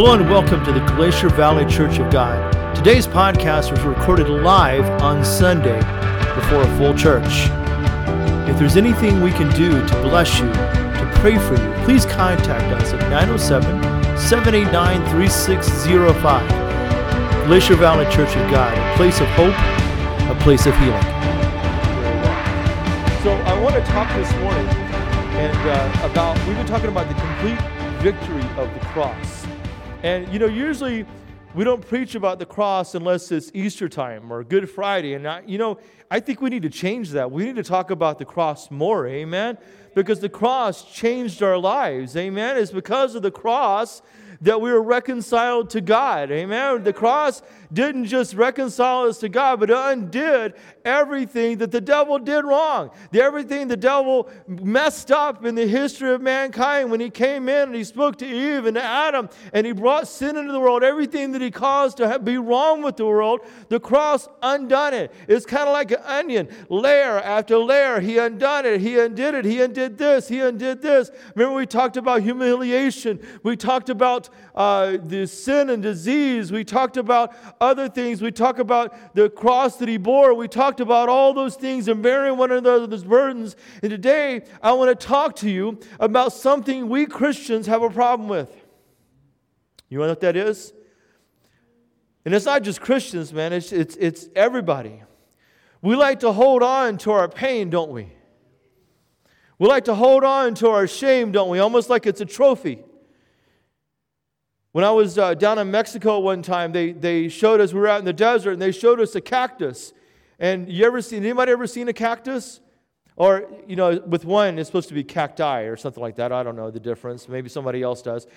Hello and welcome to the Glacier Valley Church of God. Today's podcast was recorded live on Sunday before a full church. If there's anything we can do to bless you, to pray for you, please contact us at 907 789 3605. Glacier Valley Church of God, a place of hope, a place of healing. So I want to talk this morning and uh, about we've been talking about the complete victory of the cross. And you know, usually we don't preach about the cross unless it's Easter time or Good Friday. And I, you know, I think we need to change that. We need to talk about the cross more, amen? Because the cross changed our lives, amen? It's because of the cross that we were reconciled to God, amen? The cross didn't just reconcile us to God, but it undid everything that the devil did wrong. The, everything the devil messed up in the history of mankind when he came in and he spoke to Eve and to Adam and he brought sin into the world, everything that he caused to be wrong with the world, the cross undone it. It's kind of like an onion, layer after layer. He undone it, he undid it, he undid this, he undid this. Remember, we talked about humiliation, we talked about uh, the sin and disease, we talked about other things. We talk about the cross that he bore. We talked about all those things and bearing one another's burdens. And today, I want to talk to you about something we Christians have a problem with. You know what that is? And it's not just Christians, man, it's, it's, it's everybody. We like to hold on to our pain, don't we? We like to hold on to our shame, don't we? Almost like it's a trophy. When I was uh, down in Mexico one time, they, they showed us, we were out in the desert, and they showed us a cactus. And you ever seen, anybody ever seen a cactus? Or, you know, with one, it's supposed to be cacti or something like that. I don't know the difference. Maybe somebody else does.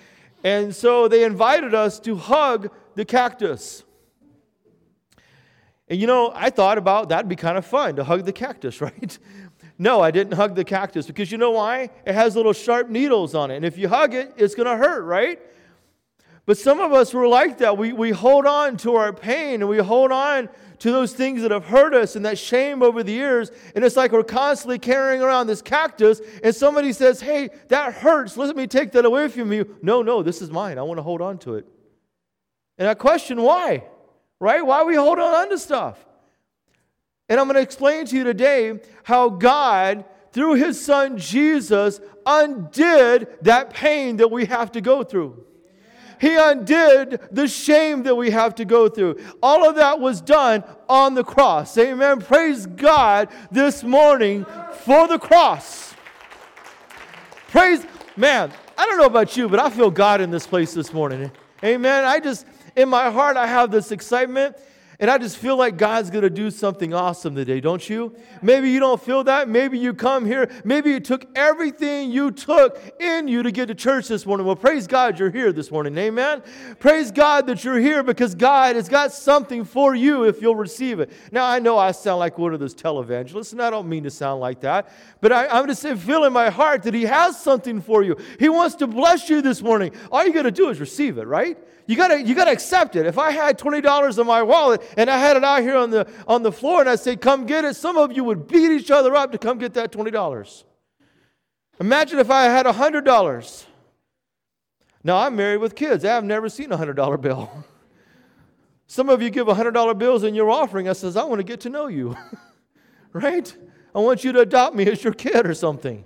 And so they invited us to hug the cactus. And you know, I thought about that'd be kind of fun to hug the cactus, right? No, I didn't hug the cactus because you know why? It has little sharp needles on it. And if you hug it, it's going to hurt, right? But some of us were like that. We, we hold on to our pain and we hold on to those things that have hurt us and that shame over the years. And it's like we're constantly carrying around this cactus, and somebody says, Hey, that hurts. Let me take that away from you. No, no, this is mine. I want to hold on to it. And I question why, right? Why are we hold on to stuff? And I'm going to explain to you today how God, through his son Jesus, undid that pain that we have to go through. He undid the shame that we have to go through. All of that was done on the cross. Amen. Praise God this morning for the cross. Praise, man, I don't know about you, but I feel God in this place this morning. Amen. I just, in my heart, I have this excitement. And I just feel like God's going to do something awesome today, don't you? Maybe you don't feel that. Maybe you come here. Maybe you took everything you took in you to get to church this morning. Well, praise God you're here this morning. Amen. Praise God that you're here because God has got something for you if you'll receive it. Now, I know I sound like one of those televangelists, and I don't mean to sound like that, but I, am just feel in my heart that He has something for you. He wants to bless you this morning. All you got to do is receive it, right? You gotta, you gotta accept it. If I had $20 in my wallet and I had it out here on the, on the floor and I said, come get it, some of you would beat each other up to come get that $20. Imagine if I had $100. Now, I'm married with kids. I've never seen a $100 bill. Some of you give $100 bills in your offering. I says, I want to get to know you. right? I want you to adopt me as your kid or something.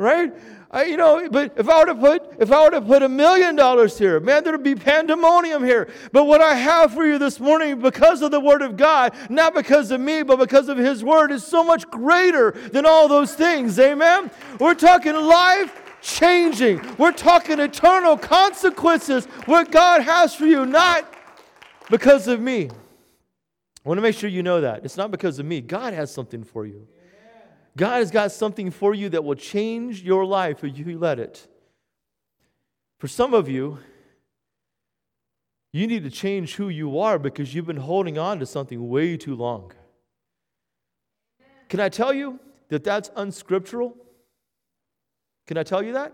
Right? I, you know, but if I were to put if I were to put a million dollars here, man, there'd be pandemonium here. But what I have for you this morning, because of the Word of God, not because of me, but because of His Word, is so much greater than all those things. Amen. We're talking life changing. We're talking eternal consequences. What God has for you, not because of me. I want to make sure you know that it's not because of me. God has something for you. God has got something for you that will change your life if you let it. For some of you, you need to change who you are because you've been holding on to something way too long. Can I tell you that that's unscriptural? Can I tell you that?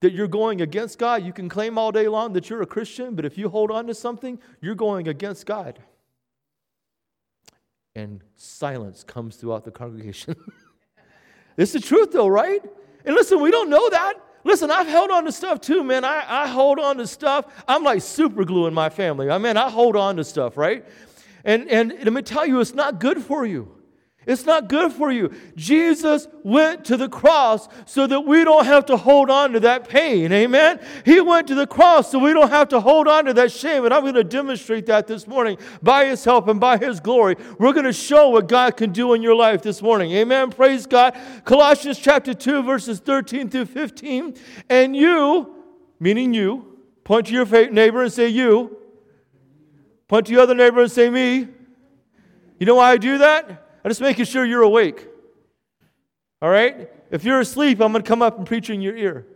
That you're going against God. You can claim all day long that you're a Christian, but if you hold on to something, you're going against God. And silence comes throughout the congregation. It's the truth, though, right? And listen, we don't know that. Listen, I've held on to stuff too, man. I, I hold on to stuff. I'm like super glue in my family. I mean, I hold on to stuff, right? And, and let me tell you, it's not good for you. It's not good for you. Jesus went to the cross so that we don't have to hold on to that pain. Amen? He went to the cross so we don't have to hold on to that shame. And I'm going to demonstrate that this morning by His help and by His glory. We're going to show what God can do in your life this morning. Amen? Praise God. Colossians chapter 2, verses 13 through 15. And you, meaning you, point to your neighbor and say, You. Point to your other neighbor and say, Me. You know why I do that? I'm just making sure you're awake. All right? If you're asleep, I'm going to come up and preach in your ear.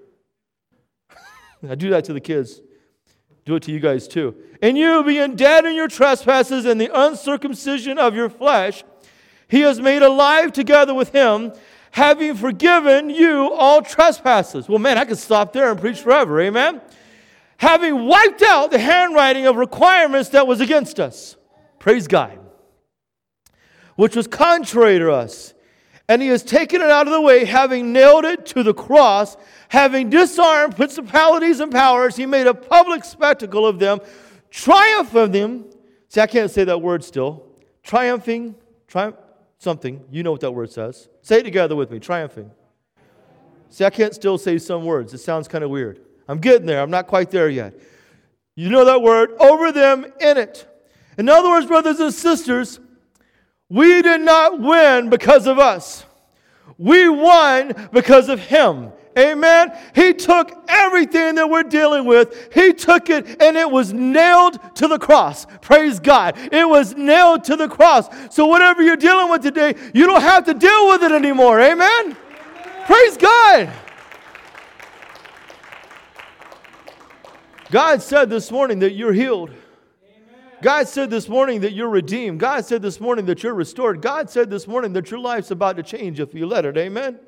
I do that to the kids. Do it to you guys too. And you, being dead in your trespasses and the uncircumcision of your flesh, he has made alive together with him, having forgiven you all trespasses. Well, man, I could stop there and preach forever. Amen? Having wiped out the handwriting of requirements that was against us. Praise God which was contrary to us. And he has taken it out of the way, having nailed it to the cross, having disarmed principalities and powers, he made a public spectacle of them, triumph of them. See, I can't say that word still. Triumphing, triumph, something. You know what that word says. Say it together with me triumphing. See, I can't still say some words. It sounds kind of weird. I'm getting there. I'm not quite there yet. You know that word, over them in it. In other words, brothers and sisters, we did not win because of us. We won because of Him. Amen. He took everything that we're dealing with, He took it and it was nailed to the cross. Praise God. It was nailed to the cross. So, whatever you're dealing with today, you don't have to deal with it anymore. Amen. Amen. Praise God. God said this morning that you're healed. God said this morning that you're redeemed. God said this morning that you're restored. God said this morning that your life's about to change if you let it. Amen?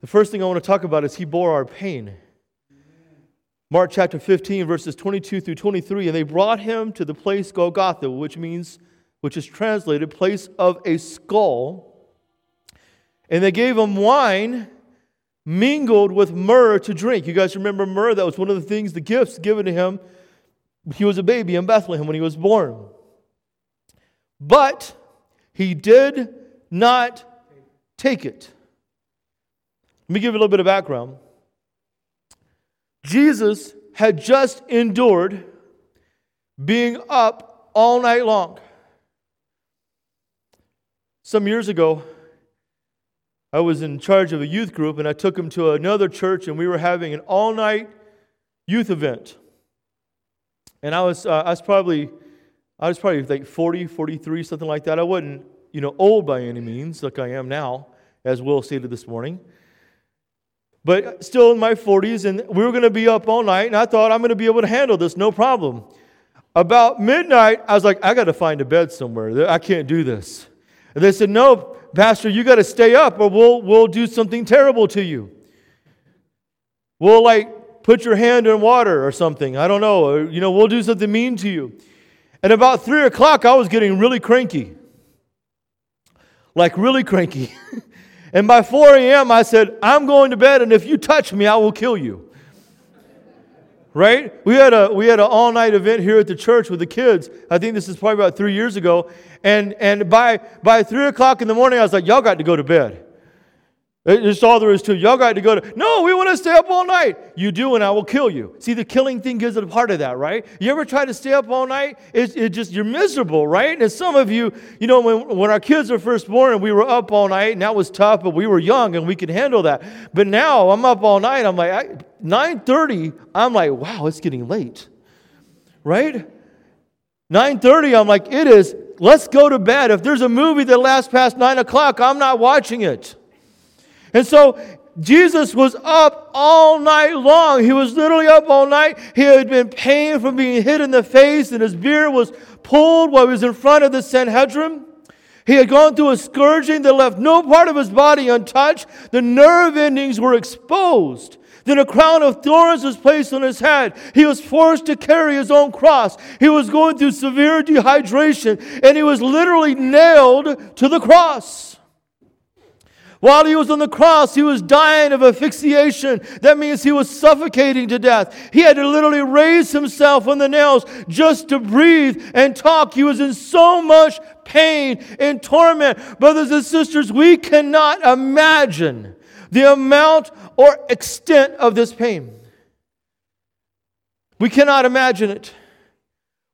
The first thing I want to talk about is He bore our pain. Mark chapter 15, verses 22 through 23. And they brought him to the place Golgotha, which means, which is translated, place of a skull. And they gave him wine mingled with myrrh to drink. You guys remember myrrh? That was one of the things, the gifts given to him he was a baby in Bethlehem when he was born. But he did not take it. Let me give you a little bit of background. Jesus had just endured being up all night long. Some years ago, I was in charge of a youth group and I took him to another church and we were having an all night youth event. And I was, uh, I was probably, I was probably like 40, 43, something like that. I wasn't, you know, old by any means, like I am now, as Will stated this morning. But still in my 40s, and we were going to be up all night, and I thought I'm going to be able to handle this, no problem. About midnight, I was like, I got to find a bed somewhere. I can't do this. And they said, No, Pastor, you got to stay up, or we'll, we'll do something terrible to you. We'll like put your hand in water or something. I don't know. Or, you know, we'll do something mean to you. And about three o'clock, I was getting really cranky. Like, really cranky. and by 4 a.m., I said, I'm going to bed, and if you touch me, I will kill you. right? We had a we had an all night event here at the church with the kids. I think this is probably about three years ago. And and by by three o'clock in the morning, I was like, y'all got to go to bed. It's all there is to it. Y'all got to go to, no, we want to stay up all night. You do, and I will kill you. See, the killing thing gives it a part of that, right? You ever try to stay up all night? It's it just, you're miserable, right? And some of you, you know, when, when our kids were first born and we were up all night, and that was tough, but we were young and we could handle that. But now I'm up all night. I'm like, 9.30, I'm like, wow, it's getting late, right? 9.30, I'm like, it is, let's go to bed. If there's a movie that lasts past 9 o'clock, I'm not watching it. And so Jesus was up all night long. He was literally up all night. He had been pained from being hit in the face, and his beard was pulled while he was in front of the Sanhedrin. He had gone through a scourging that left no part of his body untouched. The nerve endings were exposed. Then a crown of thorns was placed on his head. He was forced to carry his own cross. He was going through severe dehydration, and he was literally nailed to the cross. While he was on the cross, he was dying of asphyxiation. That means he was suffocating to death. He had to literally raise himself on the nails just to breathe and talk. He was in so much pain and torment. Brothers and sisters, we cannot imagine the amount or extent of this pain. We cannot imagine it.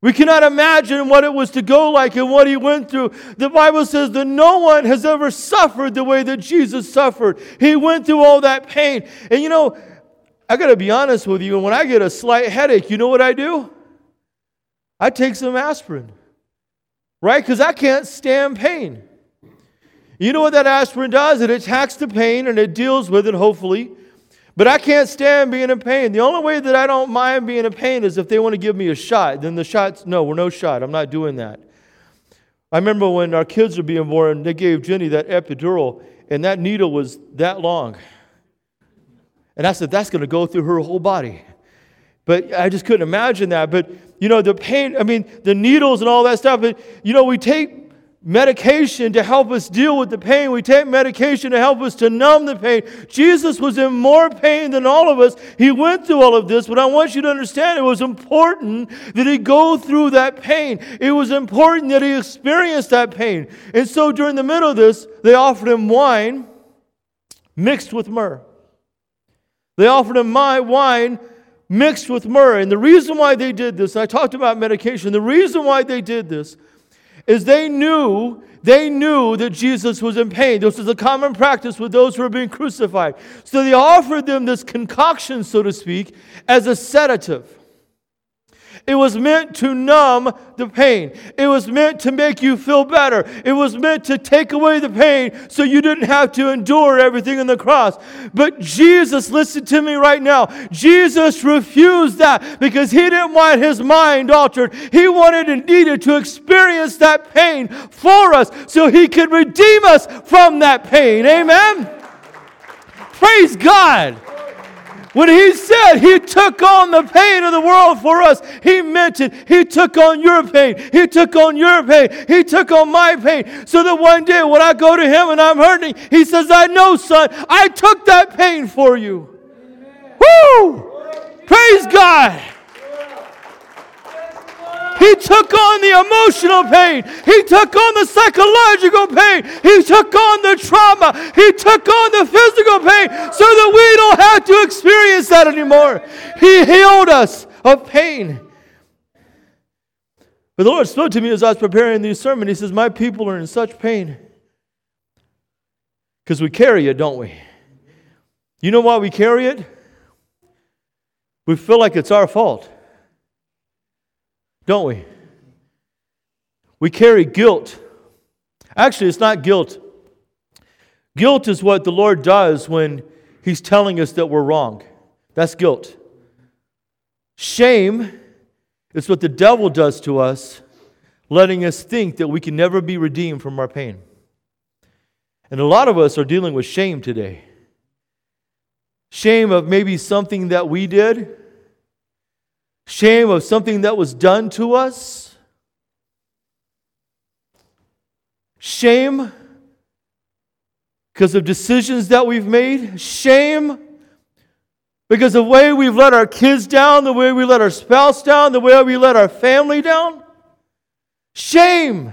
We cannot imagine what it was to go like and what he went through. The Bible says that no one has ever suffered the way that Jesus suffered. He went through all that pain. And you know, I got to be honest with you, and when I get a slight headache, you know what I do? I take some aspirin, right? Because I can't stand pain. You know what that aspirin does? It attacks the pain and it deals with it, hopefully. But I can't stand being in pain. The only way that I don't mind being in pain is if they want to give me a shot. Then the shot's no, we're no shot. I'm not doing that. I remember when our kids were being born, they gave Jenny that epidural, and that needle was that long. And I said, that's going to go through her whole body. But I just couldn't imagine that. But, you know, the pain, I mean, the needles and all that stuff. But, you know, we take medication to help us deal with the pain. We take medication to help us to numb the pain. Jesus was in more pain than all of us. He went through all of this, but I want you to understand it was important that he go through that pain. It was important that he experienced that pain. And so during the middle of this, they offered him wine mixed with myrrh. They offered him my wine mixed with myrrh. And the reason why they did this, I talked about medication, the reason why they did this is they knew they knew that Jesus was in pain. This was a common practice with those who were being crucified. So they offered them this concoction, so to speak, as a sedative. It was meant to numb the pain. It was meant to make you feel better. It was meant to take away the pain so you didn't have to endure everything on the cross. But Jesus, listen to me right now. Jesus refused that because he didn't want his mind altered. He wanted and needed to experience that pain for us so he could redeem us from that pain. Amen. Praise God. When he said he took on the pain of the world for us, he meant it. He took on your pain. He took on your pain. He took on my pain. So that one day when I go to him and I'm hurting, he says, I know, son, I took that pain for you. Woo! Praise God. He took on the emotional pain. He took on the psychological pain. He took on the trauma. He took on the physical pain so that we don't have to experience that anymore. He healed us of pain. But the Lord spoke to me as I was preparing this sermon. He says, My people are in such pain. Because we carry it, don't we? You know why we carry it? We feel like it's our fault don't we? We carry guilt. Actually, it's not guilt. Guilt is what the Lord does when He's telling us that we're wrong. That's guilt. Shame is what the devil does to us, letting us think that we can never be redeemed from our pain. And a lot of us are dealing with shame today. Shame of maybe something that we did, shame of something that was done to us, shame because of decisions that we've made, shame because of the way we've let our kids down, the way we let our spouse down, the way we let our family down. Shame.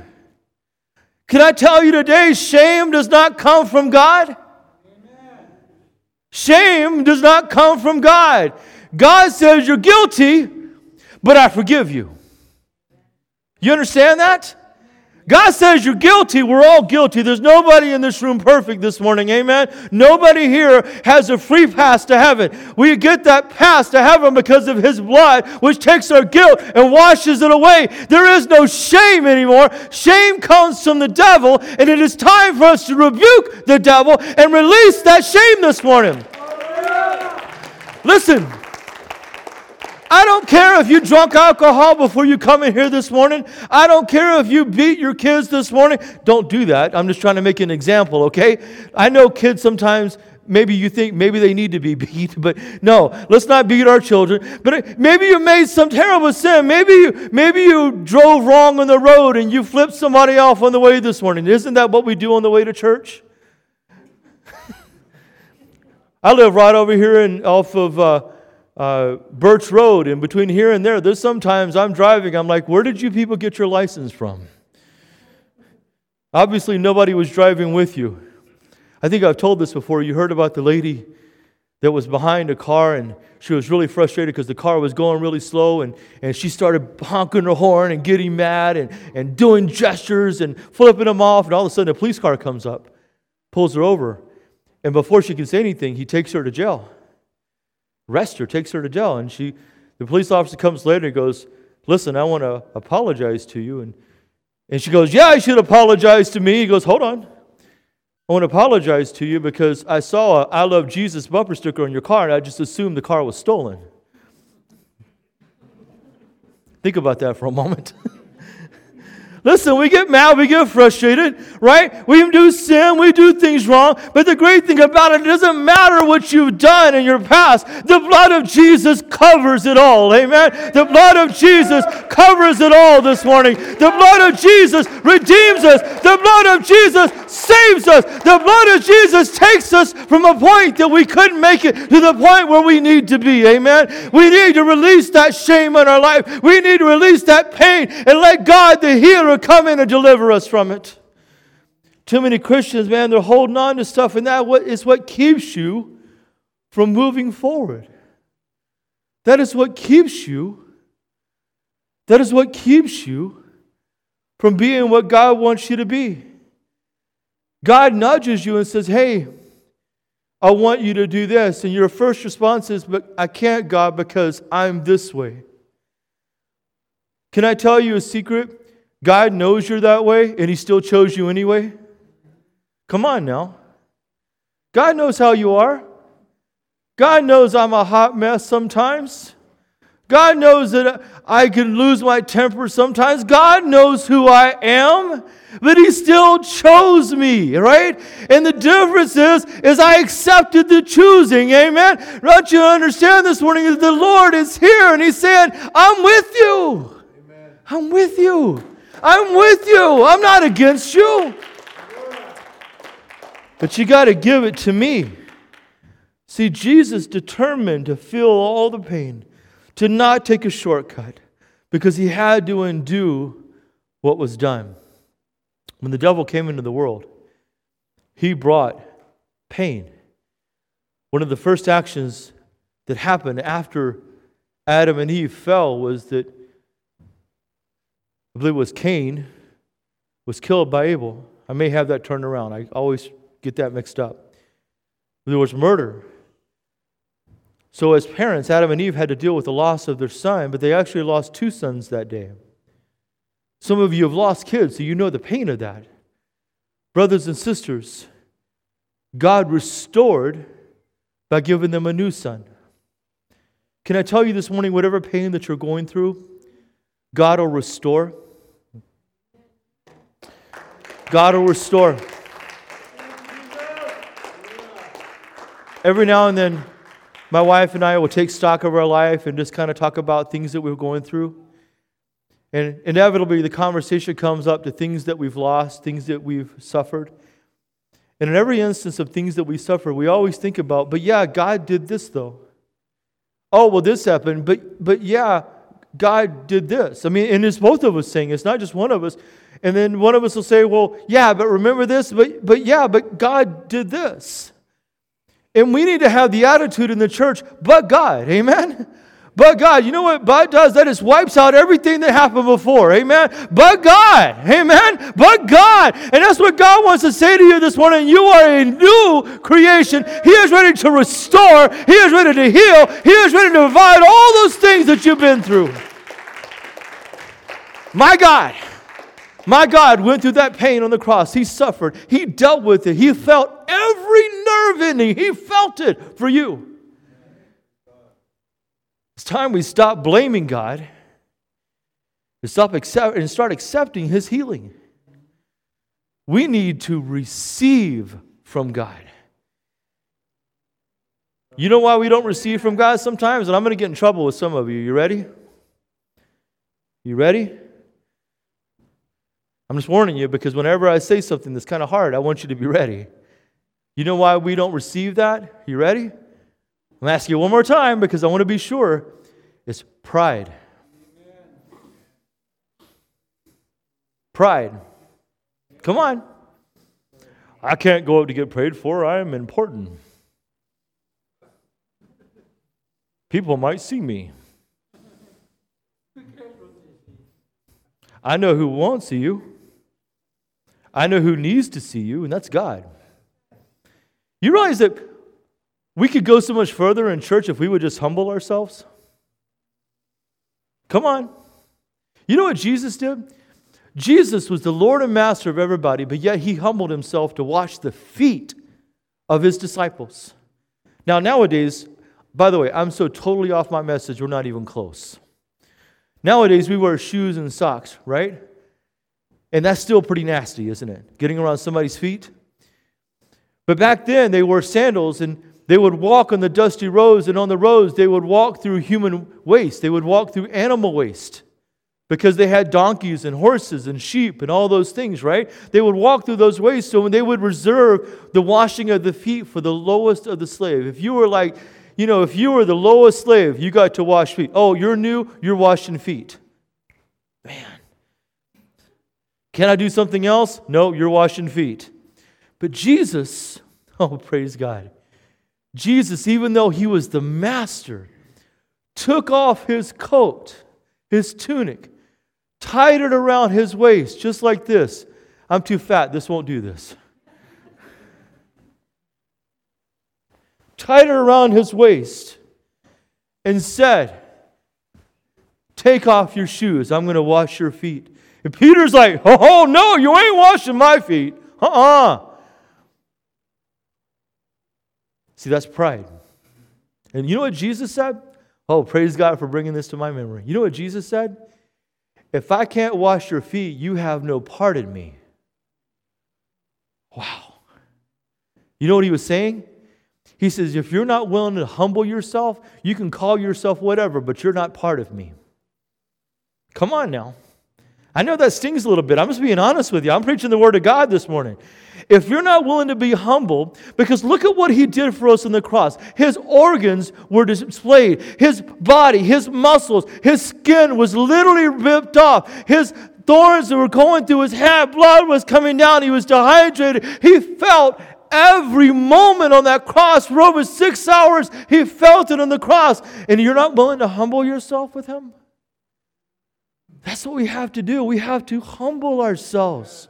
Can I tell you today, shame does not come from God? Shame does not come from God. God says you're guilty, but I forgive you. You understand that? God says you're guilty. We're all guilty. There's nobody in this room perfect this morning. Amen. Nobody here has a free pass to heaven. We get that pass to heaven because of his blood, which takes our guilt and washes it away. There is no shame anymore. Shame comes from the devil, and it is time for us to rebuke the devil and release that shame this morning. Listen. I don't care if you drunk alcohol before you come in here this morning. I don't care if you beat your kids this morning. Don't do that. I'm just trying to make an example, okay? I know kids sometimes maybe you think maybe they need to be beat, but no, let's not beat our children. But maybe you made some terrible sin. Maybe you, maybe you drove wrong on the road and you flipped somebody off on the way this morning. Isn't that what we do on the way to church? I live right over here in, off of uh, uh, Birch Road, and between here and there, there's sometimes I'm driving, I'm like, where did you people get your license from? Obviously, nobody was driving with you. I think I've told this before. You heard about the lady that was behind a car and she was really frustrated because the car was going really slow and, and she started honking her horn and getting mad and, and doing gestures and flipping them off and all of a sudden a police car comes up pulls her over and before she can say anything he takes her to jail arrests her takes her to jail and she the police officer comes later and goes listen i want to apologize to you and, and she goes yeah i should apologize to me he goes hold on I want to apologize to you because I saw a I love Jesus bumper sticker on your car and I just assumed the car was stolen. Think about that for a moment. Listen, we get mad, we get frustrated, right? We do sin, we do things wrong. But the great thing about it, it doesn't matter what you've done in your past. The blood of Jesus covers it all. Amen. The blood of Jesus covers it all this morning. The blood of Jesus redeems us. The blood of Jesus saves us. The blood of Jesus takes us from a point that we couldn't make it to the point where we need to be. Amen. We need to release that shame in our life. We need to release that pain and let God, the healer, come in and deliver us from it. Too many Christians, man, they're holding on to stuff, and that is what keeps you from moving forward. That is what keeps you. That is what keeps you from being what God wants you to be. God nudges you and says, Hey, I want you to do this. And your first response is, But I can't, God, because I'm this way. Can I tell you a secret? God knows you're that way and He still chose you anyway? Come on now. God knows how you are. God knows I'm a hot mess sometimes. God knows that I can lose my temper sometimes. God knows who I am, but He still chose me, right? And the difference is, is I accepted the choosing. Amen. Don't you understand this morning that the Lord is here and He's saying, I'm with you. Amen. I'm with you. I'm with you. I'm not against you. But you got to give it to me. See, Jesus determined to feel all the pain, to not take a shortcut, because he had to undo what was done. When the devil came into the world, he brought pain. One of the first actions that happened after Adam and Eve fell was that I believe it was Cain, was killed by Abel. I may have that turned around. I always get that mixed up. There was murder. So, as parents, Adam and Eve had to deal with the loss of their son, but they actually lost two sons that day. Some of you have lost kids, so you know the pain of that. Brothers and sisters, God restored by giving them a new son. Can I tell you this morning, whatever pain that you're going through, God will restore. God will restore. Every now and then, my wife and I will take stock of our life and just kind of talk about things that we're going through. And inevitably, the conversation comes up to things that we've lost, things that we've suffered. And in every instance of things that we suffer, we always think about, but yeah, God did this though. Oh, well, this happened, but, but yeah, God did this. I mean, and it's both of us saying, it's not just one of us. And then one of us will say, well, yeah, but remember this, but, but yeah, but God did this. And we need to have the attitude in the church, but God, amen? But God, you know what but does? That is wipes out everything that happened before. Amen. But God. Amen. But God. And that's what God wants to say to you this morning. You are a new creation. He is ready to restore. He is ready to heal. He is ready to provide all those things that you've been through. My God. My God went through that pain on the cross. He suffered. He dealt with it. He felt every nerve in him. He felt it for you. It's time we stop blaming God and, stop accept, and start accepting His healing. We need to receive from God. You know why we don't receive from God sometimes? And I'm going to get in trouble with some of you. You ready? You ready? I'm just warning you because whenever I say something that's kind of hard, I want you to be ready. You know why we don't receive that? You ready? I'm asking you one more time because I want to be sure. It's pride. Pride. Come on. I can't go up to get prayed for. I am important. People might see me. I know who won't see you. I know who needs to see you, and that's God. You realize that we could go so much further in church if we would just humble ourselves? Come on. You know what Jesus did? Jesus was the Lord and Master of everybody, but yet he humbled himself to wash the feet of his disciples. Now, nowadays, by the way, I'm so totally off my message, we're not even close. Nowadays, we wear shoes and socks, right? And that's still pretty nasty, isn't it? Getting around somebody's feet. But back then, they wore sandals and they would walk on the dusty roads, and on the roads, they would walk through human waste. They would walk through animal waste because they had donkeys and horses and sheep and all those things, right? They would walk through those ways. So when they would reserve the washing of the feet for the lowest of the slave. If you were like, you know, if you were the lowest slave, you got to wash feet. Oh, you're new, you're washing feet. Man. Can I do something else? No, you're washing feet. But Jesus, oh, praise God. Jesus, even though he was the master, took off his coat, his tunic, tied it around his waist, just like this. I'm too fat, this won't do this. tied it around his waist and said, Take off your shoes, I'm going to wash your feet. And Peter's like, Oh, no, you ain't washing my feet. Uh uh-uh. uh See, that's pride. And you know what Jesus said? Oh, praise God for bringing this to my memory. You know what Jesus said? If I can't wash your feet, you have no part in me. Wow. You know what he was saying? He says, if you're not willing to humble yourself, you can call yourself whatever, but you're not part of me. Come on now. I know that stings a little bit. I'm just being honest with you. I'm preaching the word of God this morning. If you're not willing to be humble, because look at what he did for us on the cross. His organs were displayed, his body, his muscles, his skin was literally ripped off. His thorns that were going through his head, blood was coming down, he was dehydrated. He felt every moment on that cross for over six hours. He felt it on the cross. And you're not willing to humble yourself with him? That's what we have to do. We have to humble ourselves.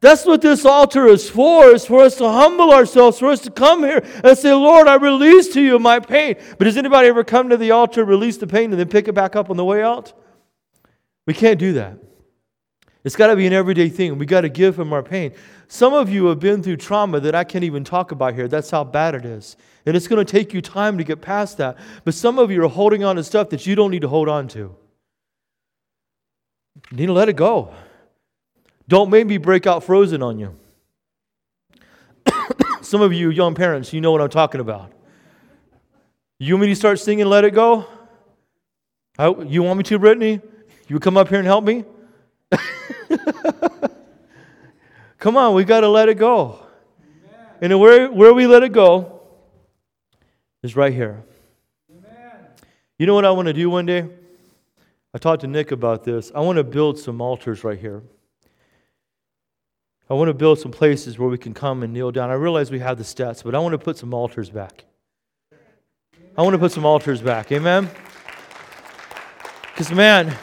That's what this altar is for, is for us to humble ourselves, for us to come here and say, Lord, I release to you my pain. But does anybody ever come to the altar, release the pain, and then pick it back up on the way out? We can't do that. It's got to be an everyday thing. We got to give him our pain. Some of you have been through trauma that I can't even talk about here. That's how bad it is. And it's going to take you time to get past that. But some of you are holding on to stuff that you don't need to hold on to. You need to let it go. Don't make me break out frozen on you. Some of you young parents, you know what I'm talking about. You want me to start singing Let It Go? I, you want me to, Brittany? You come up here and help me? come on, we got to let it go. Amen. And where, where we let it go is right here. Amen. You know what I want to do one day? I talked to Nick about this. I want to build some altars right here. I want to build some places where we can come and kneel down. I realize we have the steps, but I want to put some altars back. I want to put some altars back. Amen? Because, man,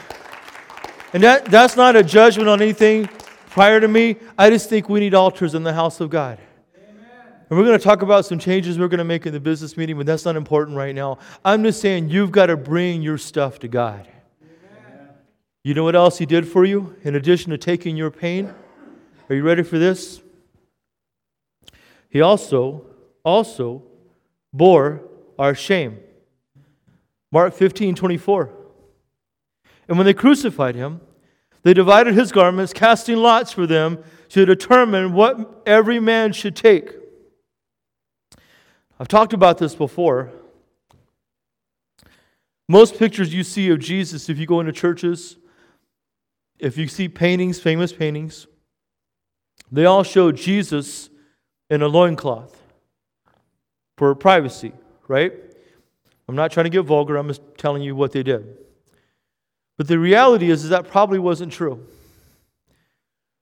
and that, that's not a judgment on anything prior to me. I just think we need altars in the house of God. And we're going to talk about some changes we're going to make in the business meeting, but that's not important right now. I'm just saying you've got to bring your stuff to God. You know what else He did for you in addition to taking your pain? Are you ready for this? He also, also bore our shame. Mark 15, 24. And when they crucified him, they divided his garments, casting lots for them to determine what every man should take. I've talked about this before. Most pictures you see of Jesus, if you go into churches, if you see paintings, famous paintings, they all show Jesus in a loincloth for privacy, right? I'm not trying to get vulgar, I'm just telling you what they did. But the reality is, is that probably wasn't true.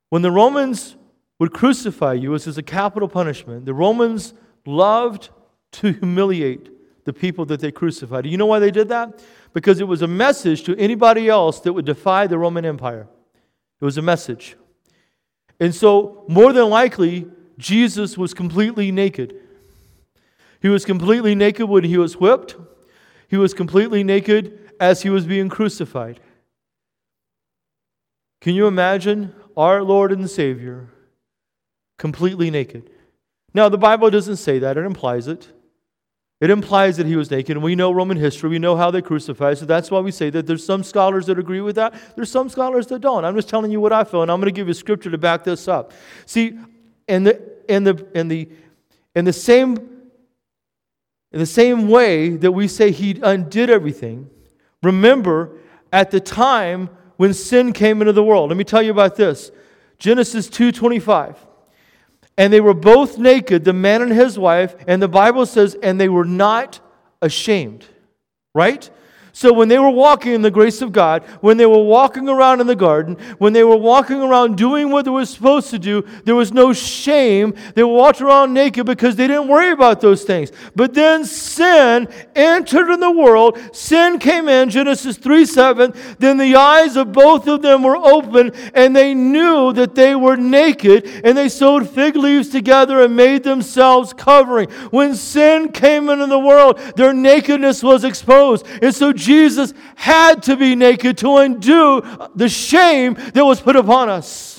When the Romans would crucify you, this is a capital punishment, the Romans loved to humiliate the people that they crucified. Do you know why they did that? Because it was a message to anybody else that would defy the Roman Empire. It was a message. And so, more than likely, Jesus was completely naked. He was completely naked when he was whipped, he was completely naked as he was being crucified. Can you imagine our Lord and Savior completely naked? Now, the Bible doesn't say that, it implies it. It implies that he was naked, and we know Roman history. We know how they crucified, so that's why we say that there's some scholars that agree with that. There's some scholars that don't. I'm just telling you what I feel, and I'm going to give you scripture to back this up. See, in the in the in the in the same in the same way that we say he undid everything, remember at the time when sin came into the world. Let me tell you about this. Genesis 2:25. And they were both naked, the man and his wife, and the Bible says and they were not ashamed. Right? So when they were walking in the grace of God, when they were walking around in the garden, when they were walking around doing what they were supposed to do, there was no shame. They walked around naked because they didn't worry about those things. But then sin entered in the world. Sin came in, Genesis 3 7. Then the eyes of both of them were open, and they knew that they were naked, and they sewed fig leaves together and made themselves covering. When sin came into the world, their nakedness was exposed. And so Jesus had to be naked to undo the shame that was put upon us.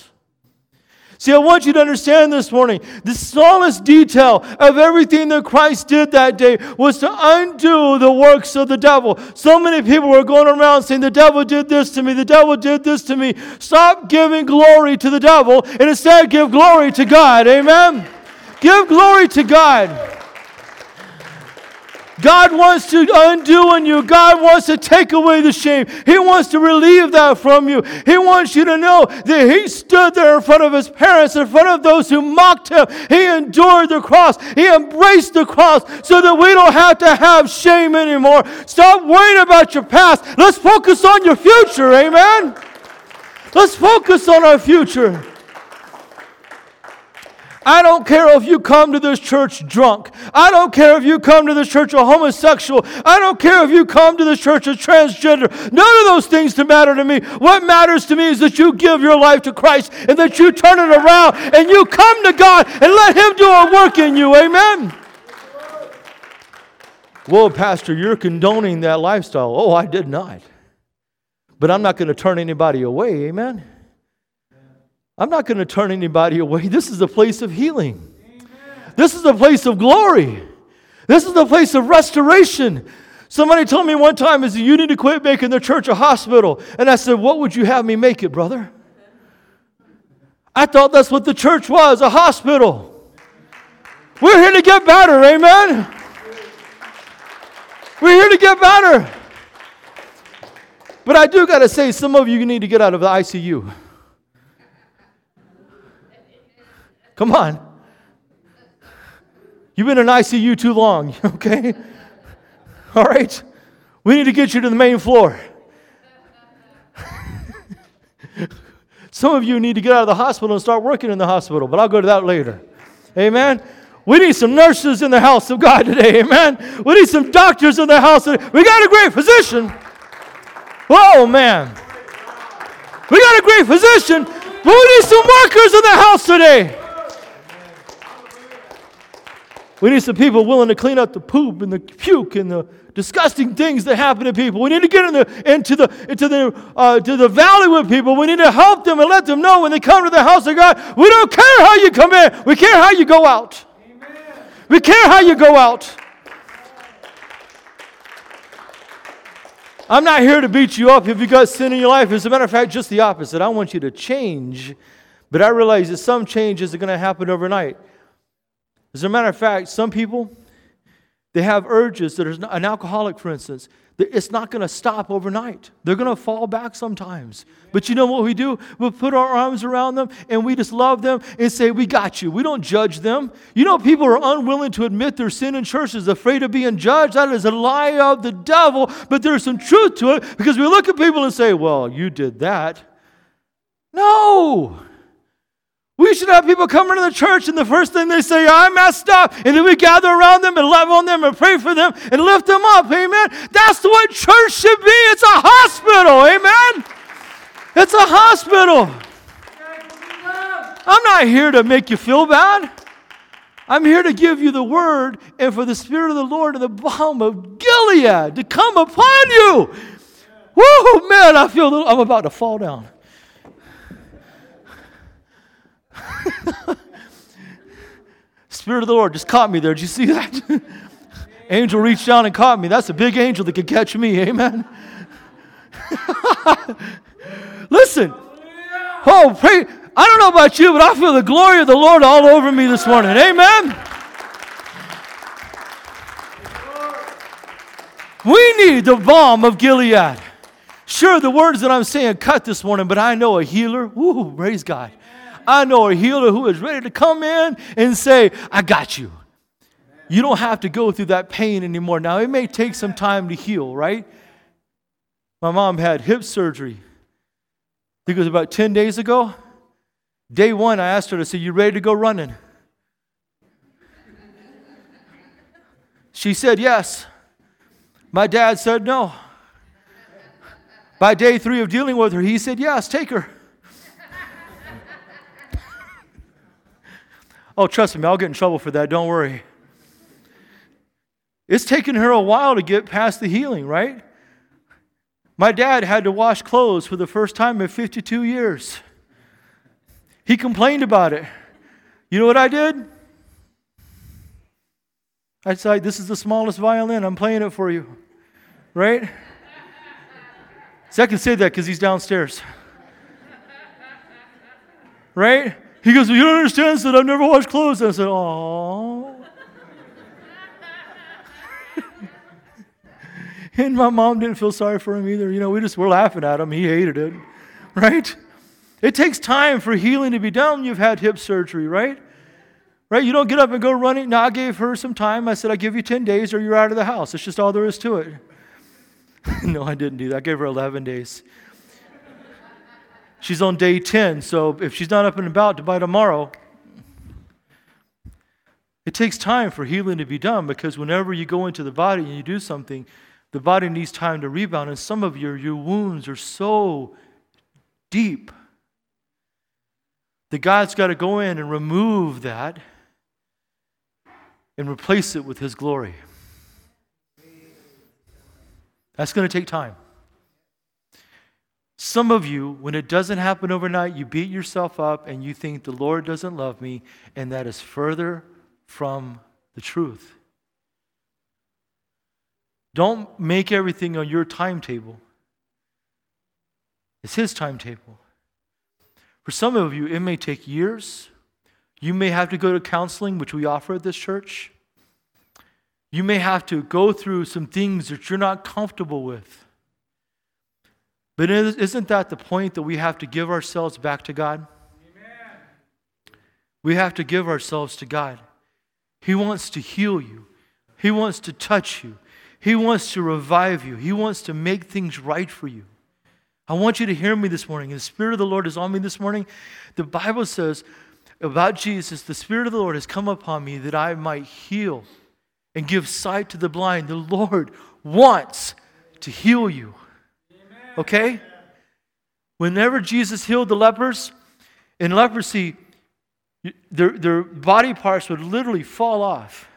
See, I want you to understand this morning the smallest detail of everything that Christ did that day was to undo the works of the devil. So many people were going around saying, The devil did this to me, the devil did this to me. Stop giving glory to the devil and instead give glory to God. Amen? Give glory to God. God wants to undo in you. God wants to take away the shame. He wants to relieve that from you. He wants you to know that He stood there in front of His parents, in front of those who mocked Him. He endured the cross. He embraced the cross so that we don't have to have shame anymore. Stop worrying about your past. Let's focus on your future. Amen. Let's focus on our future. I don't care if you come to this church drunk. I don't care if you come to this church a homosexual. I don't care if you come to this church a transgender. None of those things to matter to me. What matters to me is that you give your life to Christ and that you turn it around and you come to God and let Him do a work in you. Amen. Well, Pastor, you're condoning that lifestyle. Oh, I did not. But I'm not going to turn anybody away. Amen. I'm not going to turn anybody away. This is a place of healing. Amen. This is a place of glory. This is a place of restoration. Somebody told me one time, is you need to quit making the church a hospital. And I said, What would you have me make it, brother? I thought that's what the church was, a hospital. We're here to get better, amen? We're here to get better. But I do got to say, some of you need to get out of the ICU. Come on. You've been in ICU too long, okay? All right? We need to get you to the main floor. Some of you need to get out of the hospital and start working in the hospital, but I'll go to that later. Amen? We need some nurses in the house of God today. Amen? We need some doctors in the house. Today. We got a great physician. Oh, man. We got a great physician, but we need some workers in the house today. We need some people willing to clean up the poop and the puke and the disgusting things that happen to people. We need to get in the, into the, into the, uh, to the valley with people. We need to help them and let them know when they come to the house of God, we don't care how you come in. We care how you go out. Amen. We care how you go out. I'm not here to beat you up if you got sin in your life. As a matter of fact, just the opposite. I want you to change, but I realize that some changes are going to happen overnight. As a matter of fact, some people, they have urges that an alcoholic, for instance. It's not going to stop overnight. They're going to fall back sometimes. But you know what we do? We put our arms around them and we just love them and say, We got you. We don't judge them. You know, people are unwilling to admit their sin in churches, afraid of being judged. That is a lie of the devil. But there's some truth to it because we look at people and say, Well, you did that. No. We should have people come into the church and the first thing they say, I messed up. And then we gather around them and love on them and pray for them and lift them up. Amen. That's way church should be. It's a hospital. Amen. It's a hospital. I'm not here to make you feel bad. I'm here to give you the word and for the Spirit of the Lord and the balm of Gilead to come upon you. Woo, man, I feel little, I'm about to fall down. Spirit of the Lord just caught me there. Did you see that? angel reached down and caught me. That's a big angel that could catch me. Amen. Listen. Oh, pray. I don't know about you, but I feel the glory of the Lord all over me this morning. Amen. We need the balm of Gilead. Sure, the words that I'm saying cut this morning, but I know a healer. Woo, praise God. I know a healer who is ready to come in and say, I got you. You don't have to go through that pain anymore. Now, it may take some time to heal, right? My mom had hip surgery. I think it was about 10 days ago. Day one, I asked her to say, You ready to go running? She said yes. My dad said no. By day three of dealing with her, he said, Yes, take her. Oh, trust me, I'll get in trouble for that. Don't worry. It's taken her a while to get past the healing, right? My dad had to wash clothes for the first time in 52 years. He complained about it. You know what I did? I said, This is the smallest violin. I'm playing it for you. Right? So I can say that because he's downstairs. Right? He goes, You don't understand, said, I've never washed clothes. And I said, Oh. and my mom didn't feel sorry for him either. You know, we just were laughing at him. He hated it, right? It takes time for healing to be done. You've had hip surgery, right? Right? You don't get up and go running. Now, I gave her some time. I said, I give you 10 days or you're out of the house. It's just all there is to it. no, I didn't do that. I gave her 11 days. She's on day 10, so if she's not up and about by tomorrow, it takes time for healing to be done because whenever you go into the body and you do something, the body needs time to rebound. And some of your, your wounds are so deep that God's got to go in and remove that and replace it with His glory. That's going to take time. Some of you, when it doesn't happen overnight, you beat yourself up and you think the Lord doesn't love me, and that is further from the truth. Don't make everything on your timetable. It's His timetable. For some of you, it may take years. You may have to go to counseling, which we offer at this church. You may have to go through some things that you're not comfortable with. But isn't that the point that we have to give ourselves back to God? Amen. We have to give ourselves to God. He wants to heal you, He wants to touch you, He wants to revive you, He wants to make things right for you. I want you to hear me this morning. The Spirit of the Lord is on me this morning. The Bible says about Jesus, the Spirit of the Lord has come upon me that I might heal and give sight to the blind. The Lord wants to heal you okay? Whenever Jesus healed the lepers, in leprosy, their, their body parts would literally fall off.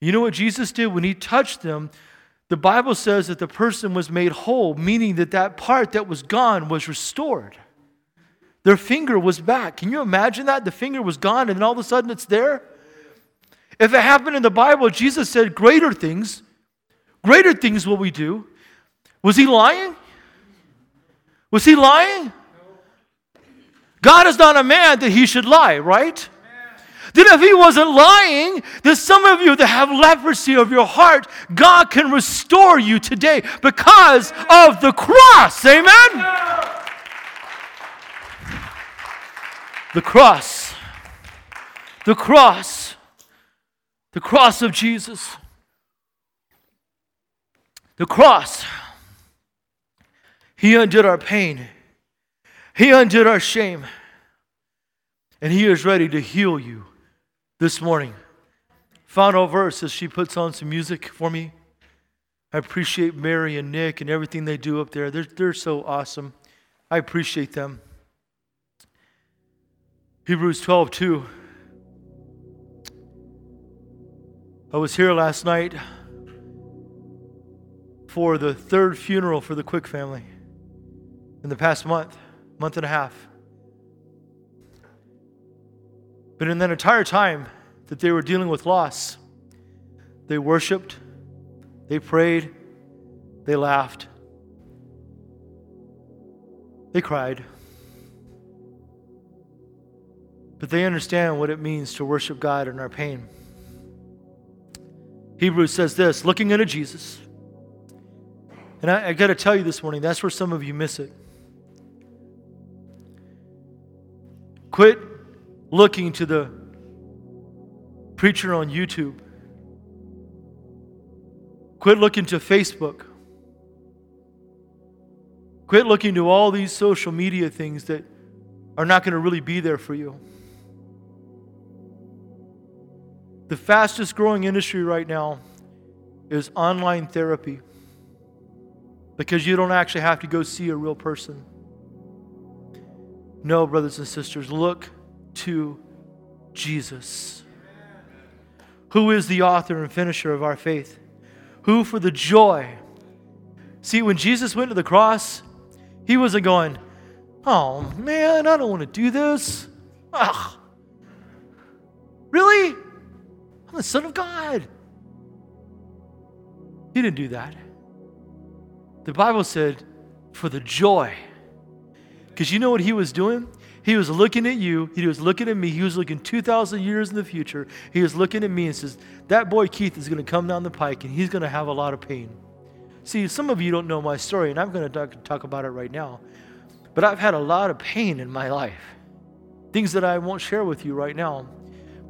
You know what Jesus did? When he touched them, the Bible says that the person was made whole, meaning that that part that was gone was restored. Their finger was back. Can you imagine that? The finger was gone and then all of a sudden it's there? If it happened in the Bible, Jesus said, Greater things, greater things will we do. Was he lying? Was he lying? God is not a man that he should lie, right? Then, if he wasn't lying, then some of you that have leprosy of your heart, God can restore you today because of the cross. Amen? The cross. The cross. The cross of Jesus. The cross. He undid our pain. He undid our shame. And He is ready to heal you this morning. Final verse as she puts on some music for me. I appreciate Mary and Nick and everything they do up there. They're, they're so awesome. I appreciate them. Hebrews 12, 2. I was here last night for the third funeral for the Quick family in the past month, month and a half. But in that entire time that they were dealing with loss, they worshiped, they prayed, they laughed, they cried. But they understand what it means to worship God in our pain. Hebrews says this looking unto Jesus. And I, I got to tell you this morning, that's where some of you miss it. Quit looking to the preacher on YouTube. Quit looking to Facebook. Quit looking to all these social media things that are not going to really be there for you. The fastest growing industry right now is online therapy because you don't actually have to go see a real person. No, brothers and sisters, look to Jesus, who is the author and finisher of our faith, who for the joy. See, when Jesus went to the cross, he wasn't going, Oh man, I don't want to do this. Ugh. Really? I'm the Son of God. He didn't do that. The Bible said, for the joy. Because you know what he was doing? He was looking at you. He was looking at me. He was looking 2,000 years in the future. He was looking at me and says, That boy Keith is going to come down the pike and he's going to have a lot of pain. See, some of you don't know my story, and I'm going to talk, talk about it right now. But I've had a lot of pain in my life. Things that I won't share with you right now.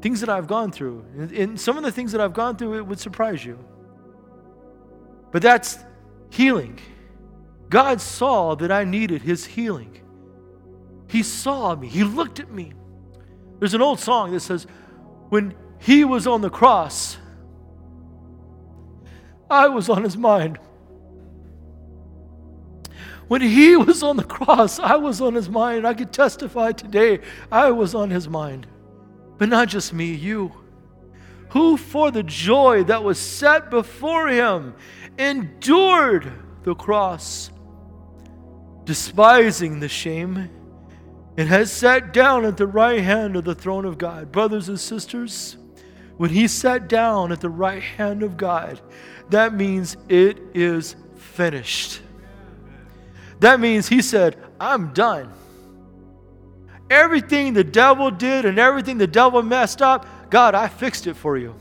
Things that I've gone through. And, and some of the things that I've gone through, it would surprise you. But that's healing. God saw that I needed his healing. He saw me, He looked at me. There's an old song that says, When He was on the cross, I was on His mind. When He was on the cross, I was on His mind. I could testify today, I was on His mind. But not just me, you. Who, for the joy that was set before Him, endured the cross, despising the shame and has sat down at the right hand of the throne of God. Brothers and sisters, when he sat down at the right hand of God, that means it is finished. That means he said, I'm done. Everything the devil did and everything the devil messed up, God, I fixed it for you.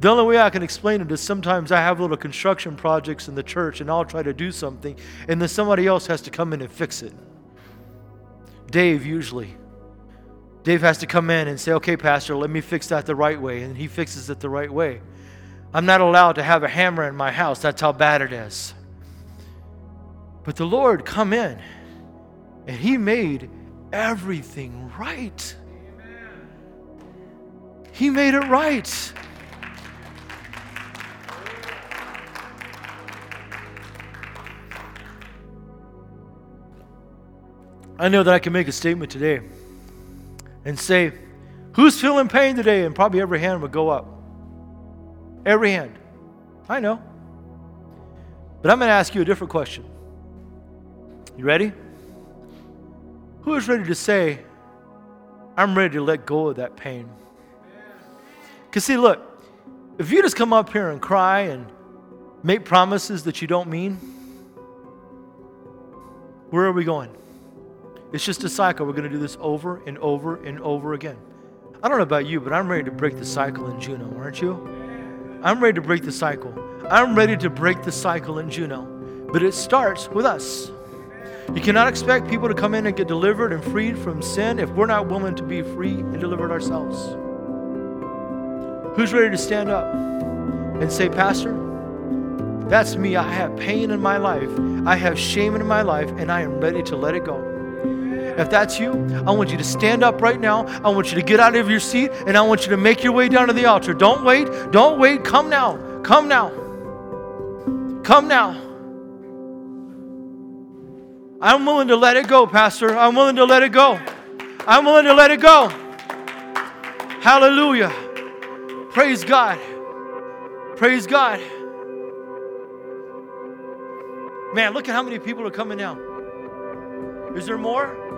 The only way I can explain it is sometimes I have little construction projects in the church and I'll try to do something, and then somebody else has to come in and fix it. Dave usually. Dave has to come in and say, okay, Pastor, let me fix that the right way. And he fixes it the right way. I'm not allowed to have a hammer in my house. That's how bad it is. But the Lord come in and he made everything right. He made it right. I know that I can make a statement today and say, Who's feeling pain today? And probably every hand would go up. Every hand. I know. But I'm going to ask you a different question. You ready? Who is ready to say, I'm ready to let go of that pain? Because, see, look, if you just come up here and cry and make promises that you don't mean, where are we going? It's just a cycle. We're going to do this over and over and over again. I don't know about you, but I'm ready to break the cycle in Juneau, aren't you? I'm ready to break the cycle. I'm ready to break the cycle in Juneau. But it starts with us. You cannot expect people to come in and get delivered and freed from sin if we're not willing to be free and delivered ourselves. Who's ready to stand up and say, Pastor, that's me. I have pain in my life, I have shame in my life, and I am ready to let it go. If that's you, I want you to stand up right now. I want you to get out of your seat and I want you to make your way down to the altar. Don't wait. Don't wait. Come now. Come now. Come now. I'm willing to let it go, Pastor. I'm willing to let it go. I'm willing to let it go. Hallelujah. Praise God. Praise God. Man, look at how many people are coming now. Is there more?